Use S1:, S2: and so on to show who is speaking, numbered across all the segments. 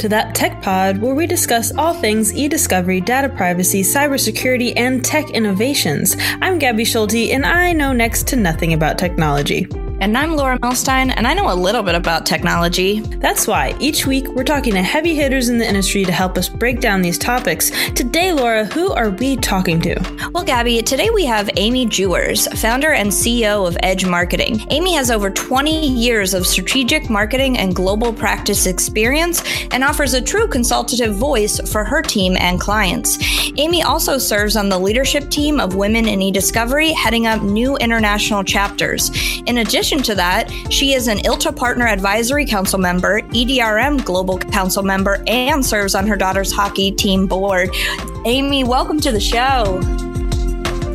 S1: to that Tech Pod, where we discuss all things e discovery, data privacy, cybersecurity, and tech innovations. I'm Gabi Schulte, and I know next to nothing about technology.
S2: And I'm Laura Melstein, and I know a little bit about technology.
S1: That's why each week we're talking to heavy hitters in the industry to help us break down these topics. Today, Laura, who are we talking to?
S2: Well, Gabi, today we have Amy Juers, founder and CEO of Edge Marketing. Amy has over 20 years of strategic marketing and global practice experience and offers a true consultative voice for her team and clients. Amy also serves on the leadership team of Women in eDiscovery, heading up new international chapters. In addition, addition to that, she is an ILTA Partner Advisory Council member, EDRM Global Council member, and serves on her daughter's hockey team board. Amy, welcome to the show.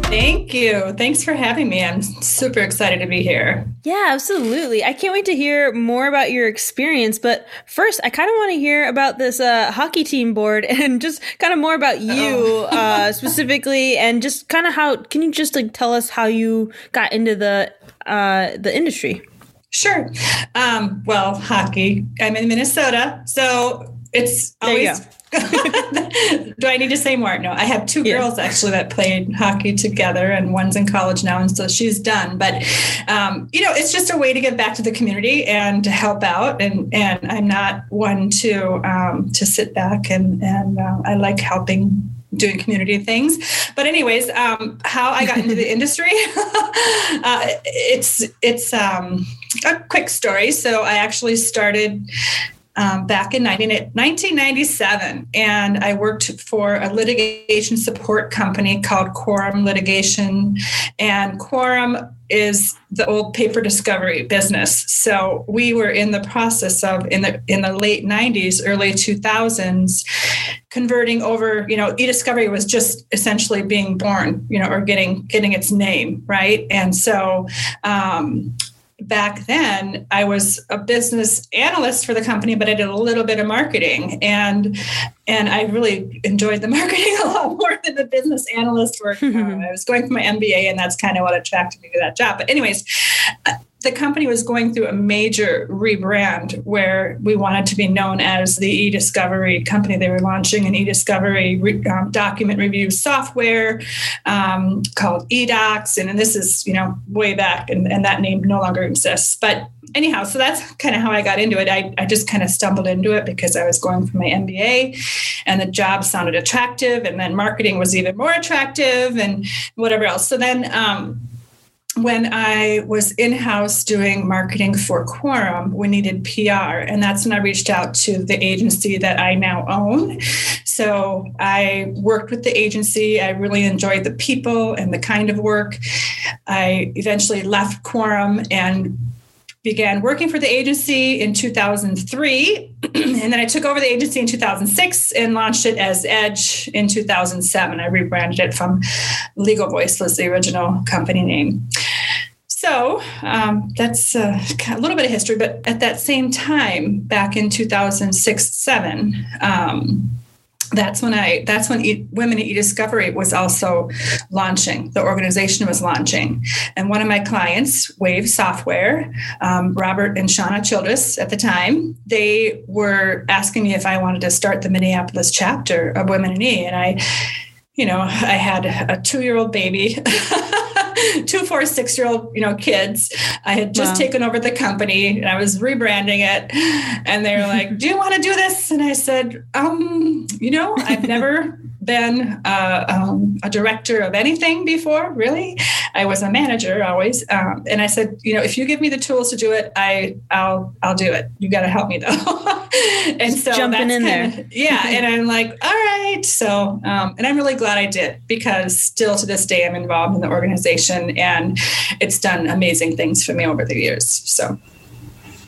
S3: Thank you. Thanks for having me. I'm super excited to be here.
S1: Yeah, absolutely. I can't wait to hear more about your experience. But first, I kind of want to hear about this uh, hockey team board and just kind of more about you oh. uh, specifically, and just kind of how. Can you just like tell us how you got into the uh, the industry?
S3: Sure. Um, well, hockey. I'm in Minnesota, so it's always Do I need to say more? No, I have two yeah. girls actually that played hockey together, and one's in college now, and so she's done. But um, you know, it's just a way to give back to the community and to help out. And and I'm not one to um, to sit back and and uh, I like helping doing community things. But anyways, um, how I got into the industry, uh, it's it's um, a quick story. So I actually started um, back in 19, 1997. And I worked for a litigation support company called Quorum Litigation. And Quorum is the old paper discovery business. So we were in the process of in the in the late 90s, early 2000s, converting over, you know, e-discovery was just essentially being born, you know, or getting getting its name, right? And so um, back then I was a business analyst for the company, but I did a little bit of marketing and and I really enjoyed the marketing a lot more than the business analyst work. Uh, I was going for my MBA and that's kind of what attracted me to that job. But anyways, the company was going through a major rebrand where we wanted to be known as the e-discovery company. They were launching an e-discovery re- um, document review software um, called edocs. And, and this is you know way back and, and that name no longer exists. But anyhow so that's kind of how i got into it. I, I just kind of stumbled into it because i was going for my mba and the job sounded attractive and then marketing was even more attractive and whatever else. So then um, when I was in house doing marketing for Quorum, we needed PR. And that's when I reached out to the agency that I now own. So I worked with the agency. I really enjoyed the people and the kind of work. I eventually left Quorum and began working for the agency in 2003 and then i took over the agency in 2006 and launched it as edge in 2007 i rebranded it from legal voice was the original company name. So um, that's uh, a little bit of history but at that same time back in 2006 7 um, that's when I that's when e- Women in eDiscovery was also launching. The organization was launching, and one of my clients, Wave Software, um, Robert and Shauna Childress at the time, they were asking me if I wanted to start the Minneapolis chapter of Women in E, and I, you know, I had a two year old baby. two, four, six year old, you know, kids. I had just wow. taken over the company and I was rebranding it. And they were like, Do you want to do this? And I said, um, you know, I've never been uh, um, a director of anything before, really. I was a manager always, um, and I said, you know, if you give me the tools to do it, I I'll I'll do it. You got to help me though.
S1: and so jumping in
S3: kinda, there, yeah. And I'm like, all right. So, um, and I'm really glad I did because still to this day I'm involved in the organization, and it's done amazing things for me over the years. So.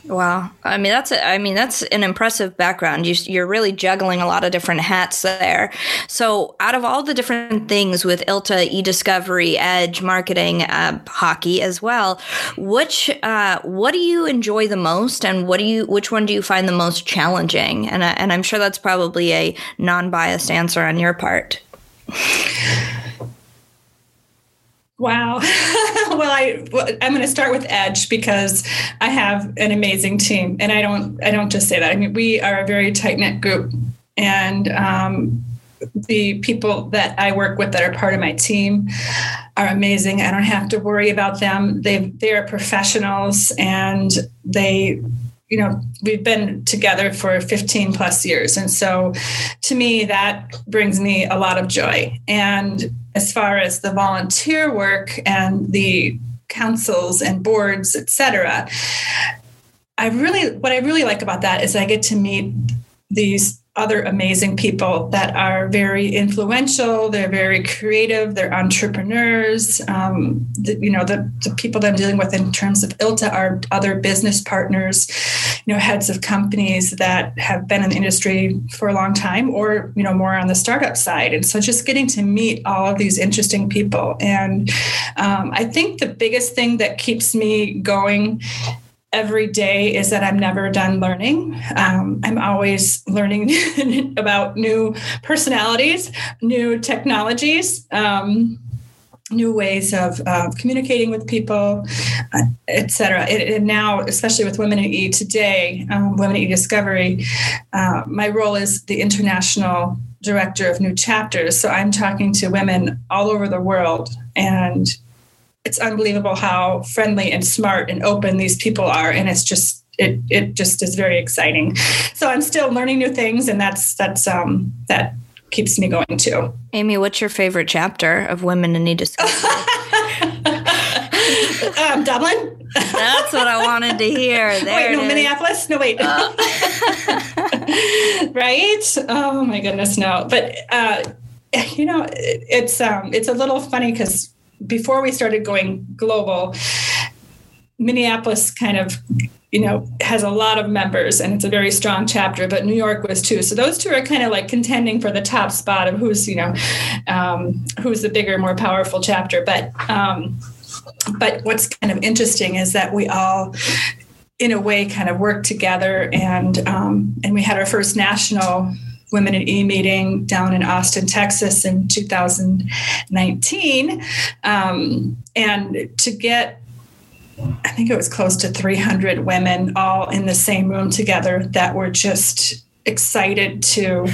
S2: Wow. I mean, that's a, I mean, that's an impressive background. You, you're really juggling a lot of different hats there. So, out of all the different things with ILTA, eDiscovery, Edge, marketing, uh, hockey as well, which uh, what do you enjoy the most, and what do you which one do you find the most challenging? And uh, and I'm sure that's probably a non-biased answer on your part.
S3: Wow. well, I I'm going to start with Edge because I have an amazing team, and I don't I don't just say that. I mean, we are a very tight knit group, and um, the people that I work with that are part of my team are amazing. I don't have to worry about them. They they are professionals, and they you know we've been together for 15 plus years. And so to me that brings me a lot of joy. And as far as the volunteer work and the councils and boards etc i really what i really like about that is i get to meet these other amazing people that are very influential. They're very creative. They're entrepreneurs. Um, the, you know, the, the, people that I'm dealing with in terms of ILTA are other business partners, you know, heads of companies that have been in the industry for a long time or, you know, more on the startup side. And so just getting to meet all of these interesting people. And um, I think the biggest thing that keeps me going every day is that I'm never done learning. Um, I'm always learning about new personalities, new technologies. Um, new ways of uh, communicating with people, uh, et cetera. and now, especially with Women in E today, um, Women in E Discovery, uh, my role is the international director of new chapters. So I'm talking to women all over the world and it's unbelievable how friendly and smart and open these people are and it's just it it just is very exciting. So i'm still learning new things and that's that's um that keeps me going too.
S2: Amy what's your favorite chapter of women in need
S3: um, dublin?
S2: That's what i wanted to hear. There
S3: wait no minneapolis? No wait. Uh. right? Oh my goodness no. But uh you know it, it's um it's a little funny because before we started going global, Minneapolis kind of you know has a lot of members and it's a very strong chapter but new york was too. So those two are kind of like contending for the top spot of who's you know um, who's the bigger more powerful chapter. But um, but what's kind of interesting is that we all in a way kind of work together and um, and we had our first national Women in E meeting down in Austin, Texas in 2019. Um, and to get, I think it was close to 300 women all in the same room together that were just excited to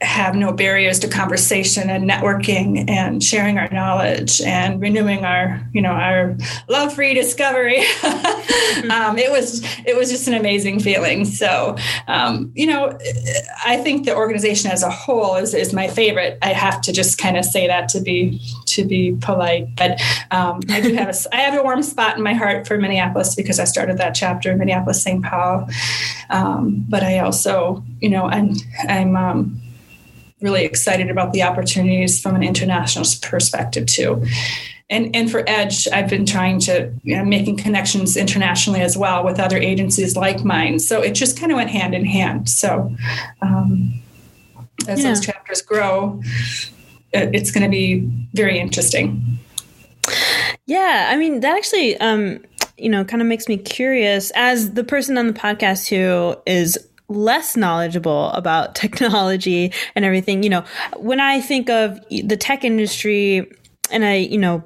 S3: have no barriers to conversation and networking and sharing our knowledge and renewing our you know our love for discovery um, it was it was just an amazing feeling. So um, you know i think the organization as a whole is, is my favorite. I have to just kind of say that to be to be polite but um, i do have a i have a warm spot in my heart for minneapolis because i started that chapter in minneapolis st paul. Um, but i also you know i'm i'm um, really excited about the opportunities from an international perspective too. And, and for Edge, I've been trying to you know, making connections internationally as well with other agencies like mine. So it just kind of went hand in hand. So um, as yeah. those chapters grow, it's going to be very interesting.
S1: Yeah, I mean that actually, um, you know, kind of makes me curious as the person on the podcast who is less knowledgeable about technology and everything. You know, when I think of the tech industry, and I, you know,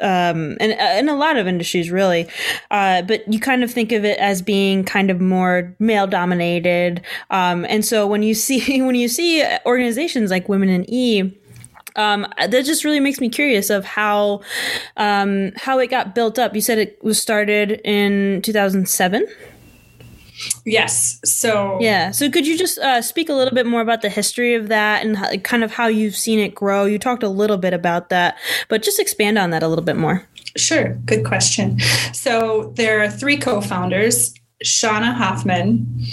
S1: um, and in a lot of industries really, uh, but you kind of think of it as being kind of more male dominated. Um, and so when you see when you see organizations like Women in E. Um, that just really makes me curious of how um, how it got built up. You said it was started in 2007.
S3: Yes. So
S1: yeah. So could you just uh, speak a little bit more about the history of that and how, kind of how you've seen it grow? You talked a little bit about that, but just expand on that a little bit more.
S3: Sure. Good question. So there are three co-founders: Shauna Hoffman,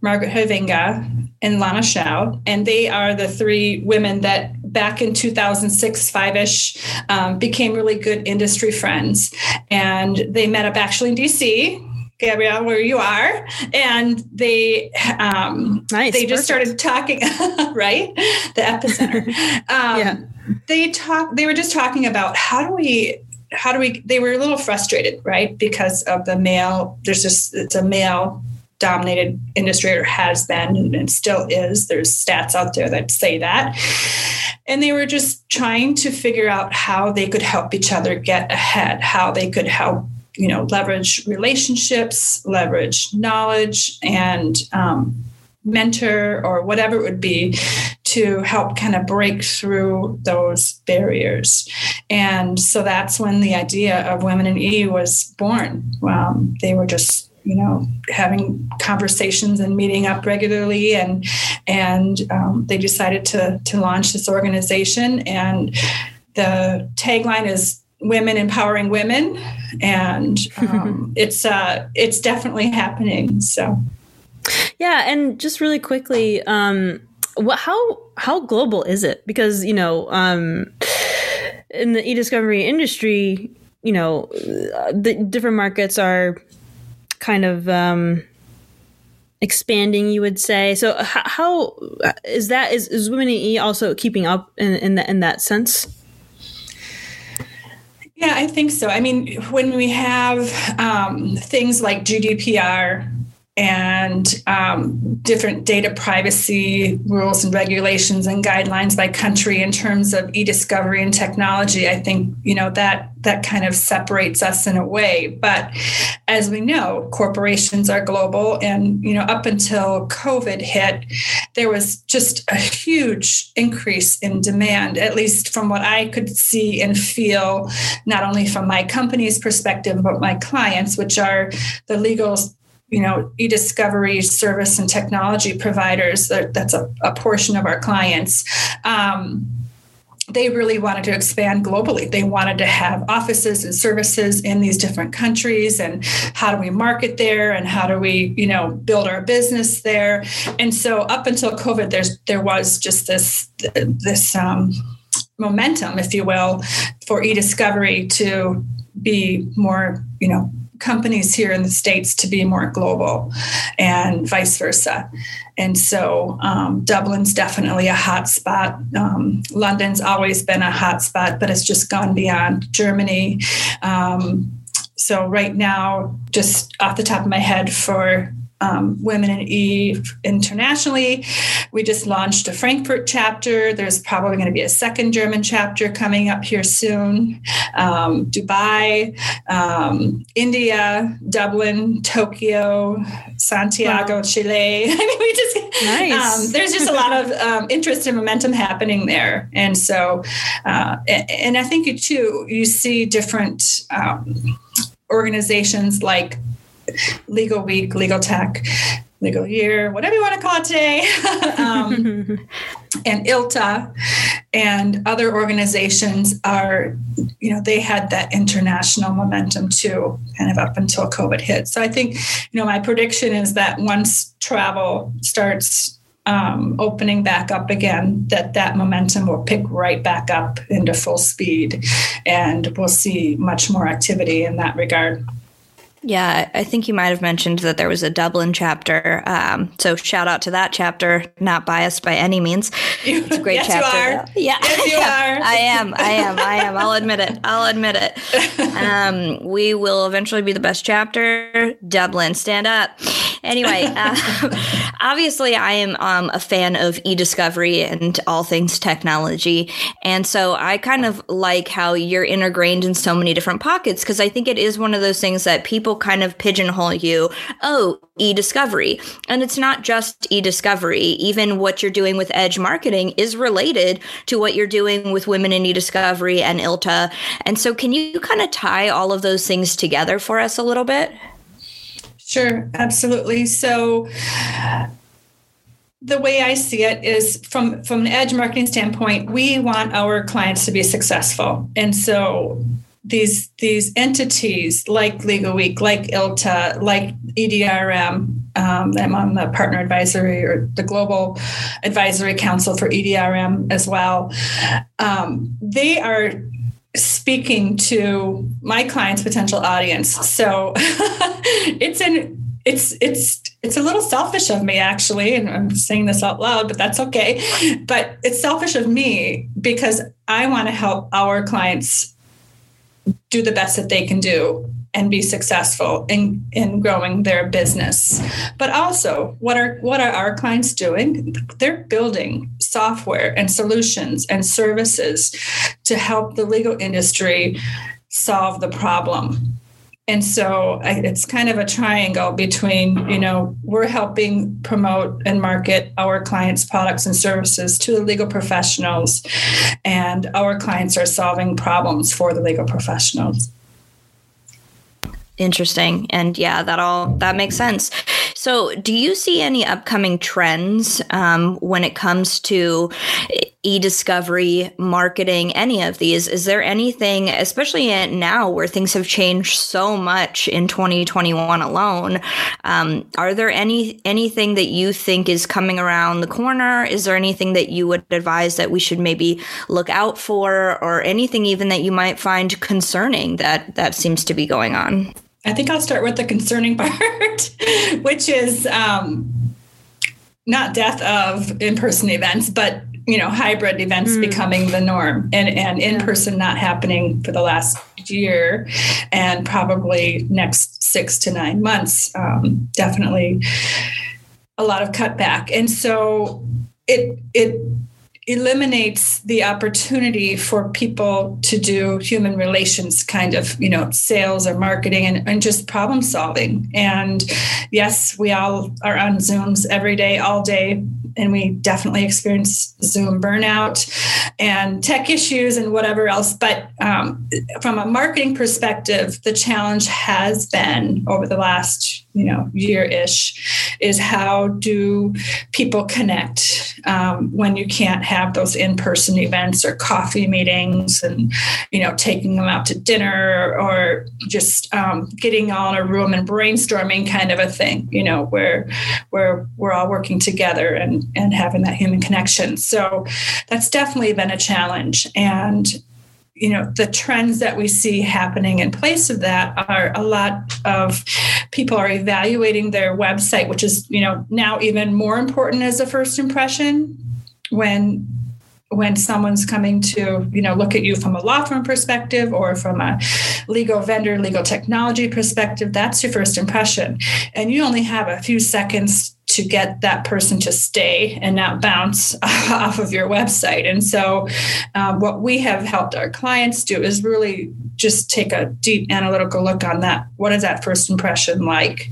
S3: Margaret Hovinga, and Lana Shao, and they are the three women that back in 2006 5ish um, became really good industry friends and they met up actually in dc Gabrielle, where you are, and they um, nice, they just perfect. started talking, right? The epicenter. Um, yeah. They talk. They were just talking about how do we how do we they were a little frustrated right because of the male there's just it's a male dominated industry or has been and still is there's stats out there that say that and they were just trying to figure out how they could help each other get ahead, how they could help you know leverage relationships leverage knowledge and um, mentor or whatever it would be to help kind of break through those barriers. And so that's when the idea of Women in E was born. Um, they were just you know having conversations and meeting up regularly and and um, they decided to to launch this organization and the tagline is women empowering women and um, it's uh it's definitely happening so
S1: yeah, and just really quickly, um, what how how global is it? Because you know, um, in the e-discovery industry, you know, the different markets are kind of um, expanding. You would say so. How, how is that? Is, is Women in E also keeping up in in, the, in that sense?
S3: Yeah, I think so. I mean, when we have um, things like GDPR and um, different data privacy rules and regulations and guidelines by country in terms of e-discovery and technology. I think you know that that kind of separates us in a way. But as we know corporations are global and you know up until covid hit there was just a huge increase in demand at least from what i could see and feel not only from my company's perspective but my clients which are the legal you know e-discovery service and technology providers that's a, a portion of our clients um, they really wanted to expand globally. They wanted to have offices and services in these different countries and how do we market there and how do we, you know, build our business there. And so up until COVID, there's there was just this this um, momentum, if you will, for e-discovery to be more, you know, companies here in the states to be more global and vice versa. And so um, dublin's definitely a hot spot. Um, london's always been a hot spot but it's just gone beyond germany. Um, so right now just off the top of my head for um, Women in E internationally. We just launched a Frankfurt chapter. There's probably going to be a second German chapter coming up here soon. Um, Dubai, um, India, Dublin, Tokyo, Santiago, wow. Chile. I mean, we just nice. Um, there's just a lot of um, interest and momentum happening there, and so uh, and, and, I think too you see different um, organizations like legal week, legal tech, legal year, whatever you want to call it today, um, and ILTA and other organizations are, you know, they had that international momentum too, kind of up until COVID hit. So I think, you know, my prediction is that once travel starts um, opening back up again, that that momentum will pick right back up into full speed, and we'll see much more activity in that regard.
S2: Yeah, I think you might have mentioned that there was a Dublin chapter. Um, so shout out to that chapter. Not biased by any means. It's a great
S3: yes,
S2: chapter.
S3: You are. Yeah, yes, you are.
S2: I am. I am. I am. I'll admit it. I'll admit it. Um, we will eventually be the best chapter. Dublin, stand up. Anyway, uh, obviously, I am um, a fan of e-discovery and all things technology, and so I kind of like how you're ingrained in so many different pockets because I think it is one of those things that people people kind of pigeonhole you, oh, e discovery. And it's not just e discovery. Even what you're doing with edge marketing is related to what you're doing with women in e discovery and ILTA. And so, can you kind of tie all of those things together for us a little bit?
S3: Sure, absolutely. So, the way I see it is from from an edge marketing standpoint, we want our clients to be successful. And so these these entities like Legal Week, like ILTA, like EDRM. Um, I'm on the partner advisory or the global advisory council for EDRM as well. Um, they are speaking to my client's potential audience. So it's an it's it's it's a little selfish of me actually and i'm saying this out loud but that's okay but it's selfish of me because i want to help our clients do the best that they can do and be successful in, in growing their business. But also, what are what are our clients doing? They're building software and solutions and services to help the legal industry solve the problem and so I, it's kind of a triangle between you know we're helping promote and market our clients products and services to the legal professionals and our clients are solving problems for the legal professionals.
S2: Interesting. And yeah that all that makes sense so do you see any upcoming trends um, when it comes to e-discovery marketing any of these? Is there anything especially now where things have changed so much in 2021 alone um, are there any anything that you think is coming around the corner? Is there anything that you would advise that we should maybe look out for or anything even that you might find concerning that that seems to be going on
S3: I think I'll start with the concerning part, which is um, not death of in-person events, but you know, hybrid events mm. becoming the norm, and and in-person not happening for the last year, and probably next six to nine months. Um, definitely a lot of cutback, and so it it eliminates the opportunity for people to do human relations kind of you know sales or marketing and, and just problem solving. And yes we all are on zooms every day all day and we definitely experience Zoom burnout and tech issues and whatever else. But um, from a marketing perspective, the challenge has been over the last you know year ish is how do people connect um, when you can't have those in person events or coffee meetings and you know taking them out to dinner or just um, getting all in a room and brainstorming kind of a thing you know where where we're all working together and and having that human connection. So that's definitely been a challenge. And you know the trends that we see happening in place of that are a lot of people are evaluating their website which is you know now even more important as a first impression when when someone's coming to you know look at you from a law firm perspective or from a legal vendor legal technology perspective that's your first impression and you only have a few seconds to get that person to stay and not bounce off of your website and so um, what we have helped our clients do is really just take a deep analytical look on that what is that first impression like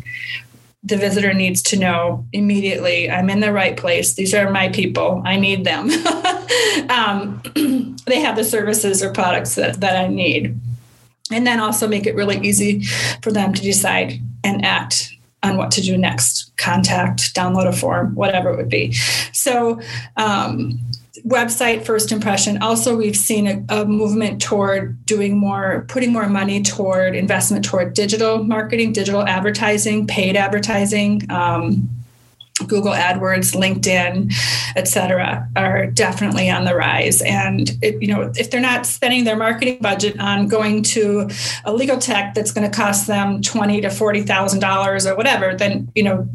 S3: the visitor needs to know immediately I'm in the right place. These are my people. I need them. um, they have the services or products that, that I need. And then also make it really easy for them to decide and act on what to do next contact, download a form, whatever it would be. So, um, website first impression also we've seen a, a, movement toward doing more putting more money toward investment toward digital marketing digital advertising paid advertising um, Google AdWords, LinkedIn, et cetera, are definitely on the rise. And it, you know, if they're not spending their marketing budget on going to a legal tech that's going to cost them twenty to forty thousand dollars or whatever, then you know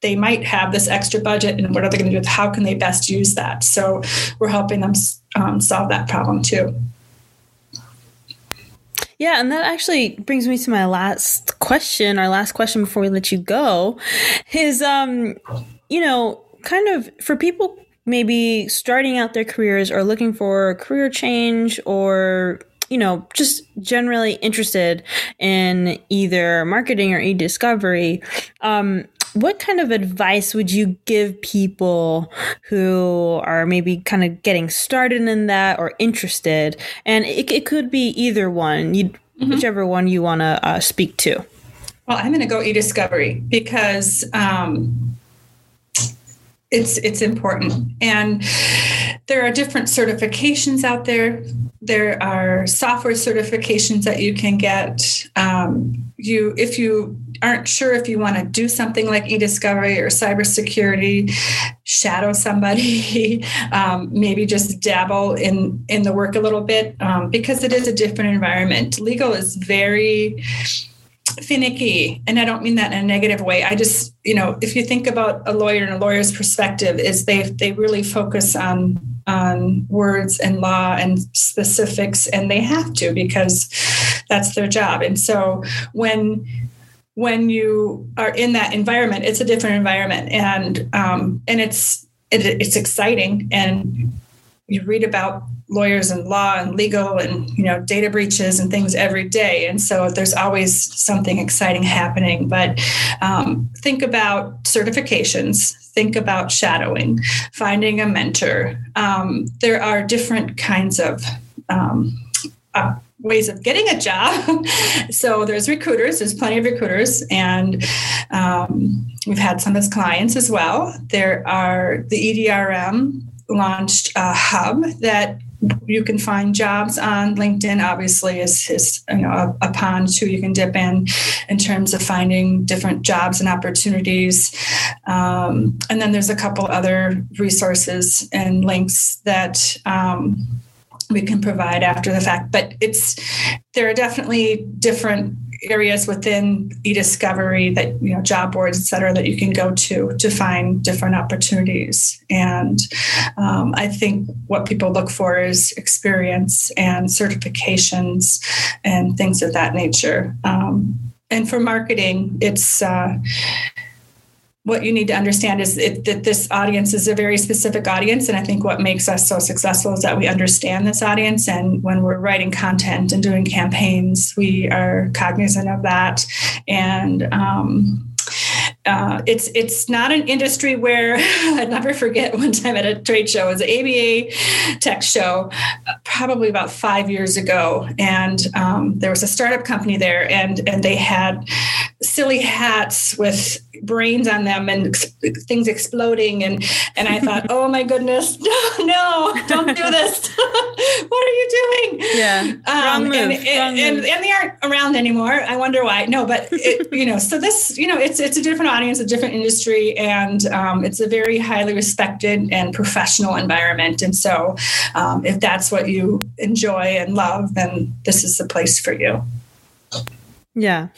S3: they might have this extra budget and what are they going to do how can they best use that so we're helping them um, solve that problem too
S1: yeah, and that actually brings me to my last question. Our last question before we let you go is, um, you know, kind of for people maybe starting out their careers or looking for a career change or you know, just generally interested in either marketing or e-discovery. Um, what kind of advice would you give people who are maybe kind of getting started in that or interested? And it, it could be either one, you mm-hmm. whichever one you want to uh, speak to.
S3: Well, I'm going to go e-discovery because um, it's it's important, and there are different certifications out there. There are software certifications that you can get. Um, you if you aren't sure if you want to do something like e-discovery or cybersecurity, shadow somebody, um, maybe just dabble in in the work a little bit um, because it is a different environment. Legal is very finicky and i don't mean that in a negative way i just you know if you think about a lawyer and a lawyer's perspective is they they really focus on on words and law and specifics, and they have to because that's their job. And so when when you are in that environment, it's a different environment, and um, and it's it, it's exciting, and you read about lawyers and law and legal and you know data breaches and things every day. And so there's always something exciting happening. But um, think about certifications. Think about shadowing. Finding a mentor. Um, there are different kinds of um, uh, ways of getting a job. so there's recruiters, there's plenty of recruiters, and um, we've had some as clients as well. There are the EDRM launched a hub that you can find jobs on LinkedIn. Obviously, is is you know a, a, pond too you can dip in in terms of finding different jobs and opportunities. Um, and then there's a couple other resources and links that. Um, we can provide after the fact but it's there are definitely different areas within e-discovery that you know job boards et cetera that you can go to to find different opportunities. And um, i think what people look for is experience and certifications and things of that nature. Um, and for marketing it's uh, what you need to understand is it, that this audience is a very specific audience. And I think what makes us so successful is that we understand this audience. And when we're writing content and doing campaigns, we are cognizant of that. And um, uh, it's it's not an industry where I'd never forget one time at a trade show, it was an ABA tech show, probably about five years ago, and um, there was a startup company there, and and they had silly hats with brains on them and things exploding, and and I thought, oh my goodness, no, no, don't do this. what are you doing?
S1: Yeah, um, wrong move.
S3: And,
S1: wrong
S3: and, and, they aren't around anymore. I wonder why. No, but it, you know, so this, you know, it's it's a different audience, a different industry, and um, it's a very highly respected and professional environment. And so, um, if that's what you enjoy and love, then this is the place for you.
S1: Yeah.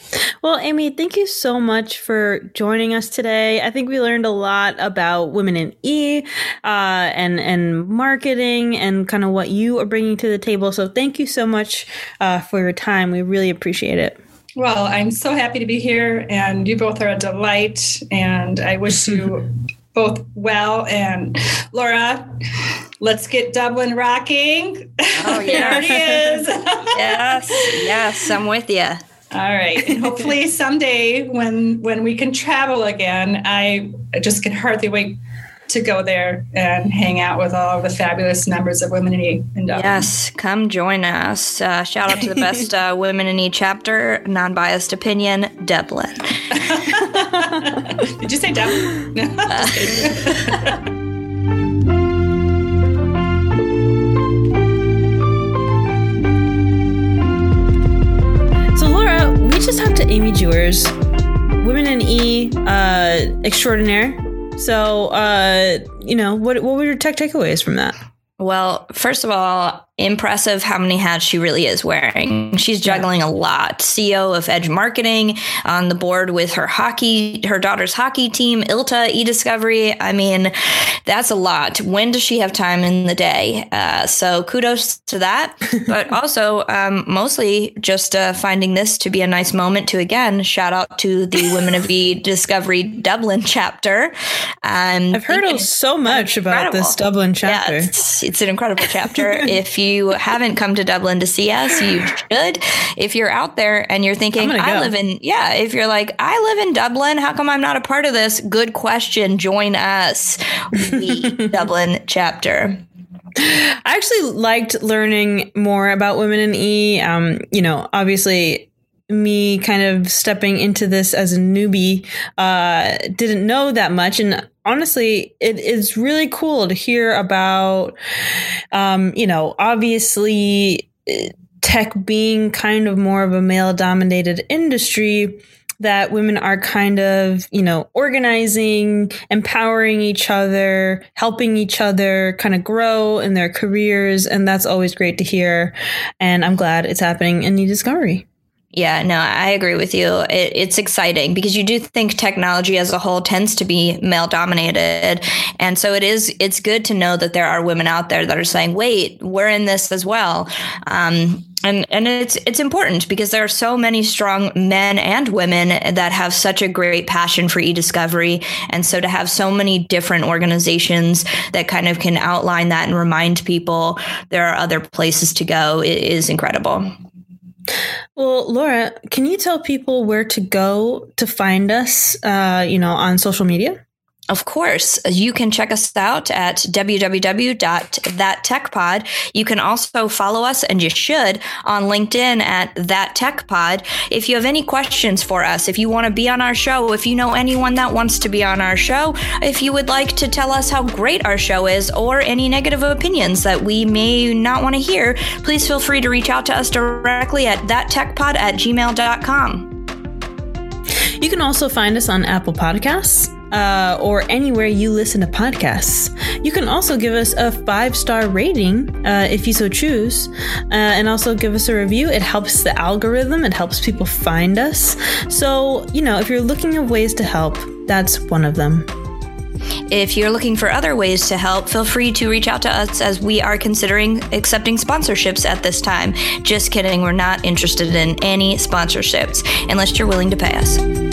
S1: Well, Amy, thank you so much for joining us today. I think we learned a lot about women in E uh, and and marketing and kind of what you are bringing to the table. So thank you so much uh, for your time. We really appreciate it.
S3: Well, I'm so happy to be here, and you both are a delight. And I wish you both well. And Laura, let's get Dublin rocking.
S2: Oh, yeah.
S3: there it is.
S2: yes, yes, I'm with you.
S3: All right. And hopefully someday when when we can travel again, I just can hardly wait to go there and hang out with all the fabulous members of Women in E in Dublin.
S2: Yes, come join us. Uh, shout out to the best uh, Women in E chapter, non biased opinion, Dublin.
S3: Did you say Dublin?
S1: So, Laura, we just talked to Amy Juers, Women in E uh, extraordinaire. So, uh, you know, what what were your tech takeaways from that?
S2: Well, first of all, impressive how many hats she really is wearing. She's juggling a lot. CEO of Edge Marketing on the board with her hockey, her daughter's hockey team, ILTA eDiscovery. I mean, that's a lot. When does she have time in the day? Uh, so kudos to that. but also, um, mostly just uh, finding this to be a nice moment to again shout out to the Women of eDiscovery Dublin chapter. Um,
S1: I've heard so much about this Dublin chapter.
S2: Yeah, it's, it's an incredible chapter. if you you haven't come to Dublin to see us, you should. If you're out there and you're thinking, I live in, yeah, if you're like, I live in Dublin, how come I'm not a part of this? Good question. Join us, the Dublin chapter.
S1: I actually liked learning more about women in E. Um, you know, obviously me kind of stepping into this as a newbie uh, didn't know that much and honestly it is really cool to hear about um, you know obviously tech being kind of more of a male dominated industry that women are kind of, you know, organizing, empowering each other, helping each other kind of grow in their careers. And that's always great to hear. And I'm glad it's happening in eDiscovery.
S2: Yeah, no, I agree with you. It, it's exciting because you do think technology as a whole tends to be male dominated. And so it is, it's good to know that there are women out there that are saying, wait, we're in this as well. Um, and and it's it's important because there are so many strong men and women that have such a great passion for e-discovery and so to have so many different organizations that kind of can outline that and remind people there are other places to go is incredible
S1: well, Laura, can you tell people where to go to find us, uh, you know, on social media?
S2: Of course, you can check us out at www.thattechpod. You can also follow us, and you should, on LinkedIn at That Tech Pod. If you have any questions for us, if you want to be on our show, if you know anyone that wants to be on our show, if you would like to tell us how great our show is, or any negative opinions that we may not want to hear, please feel free to reach out to us directly at thattechpod at gmail.com.
S1: You can also find us on Apple Podcasts uh, or anywhere you listen to podcasts. You can also give us a five star rating uh, if you so choose, uh, and also give us a review. It helps the algorithm, it helps people find us. So, you know, if you're looking at ways to help, that's one of them.
S2: If you're looking for other ways to help, feel free to reach out to us as we are considering accepting sponsorships at this time. Just kidding, we're not interested in any sponsorships unless you're willing to pay us.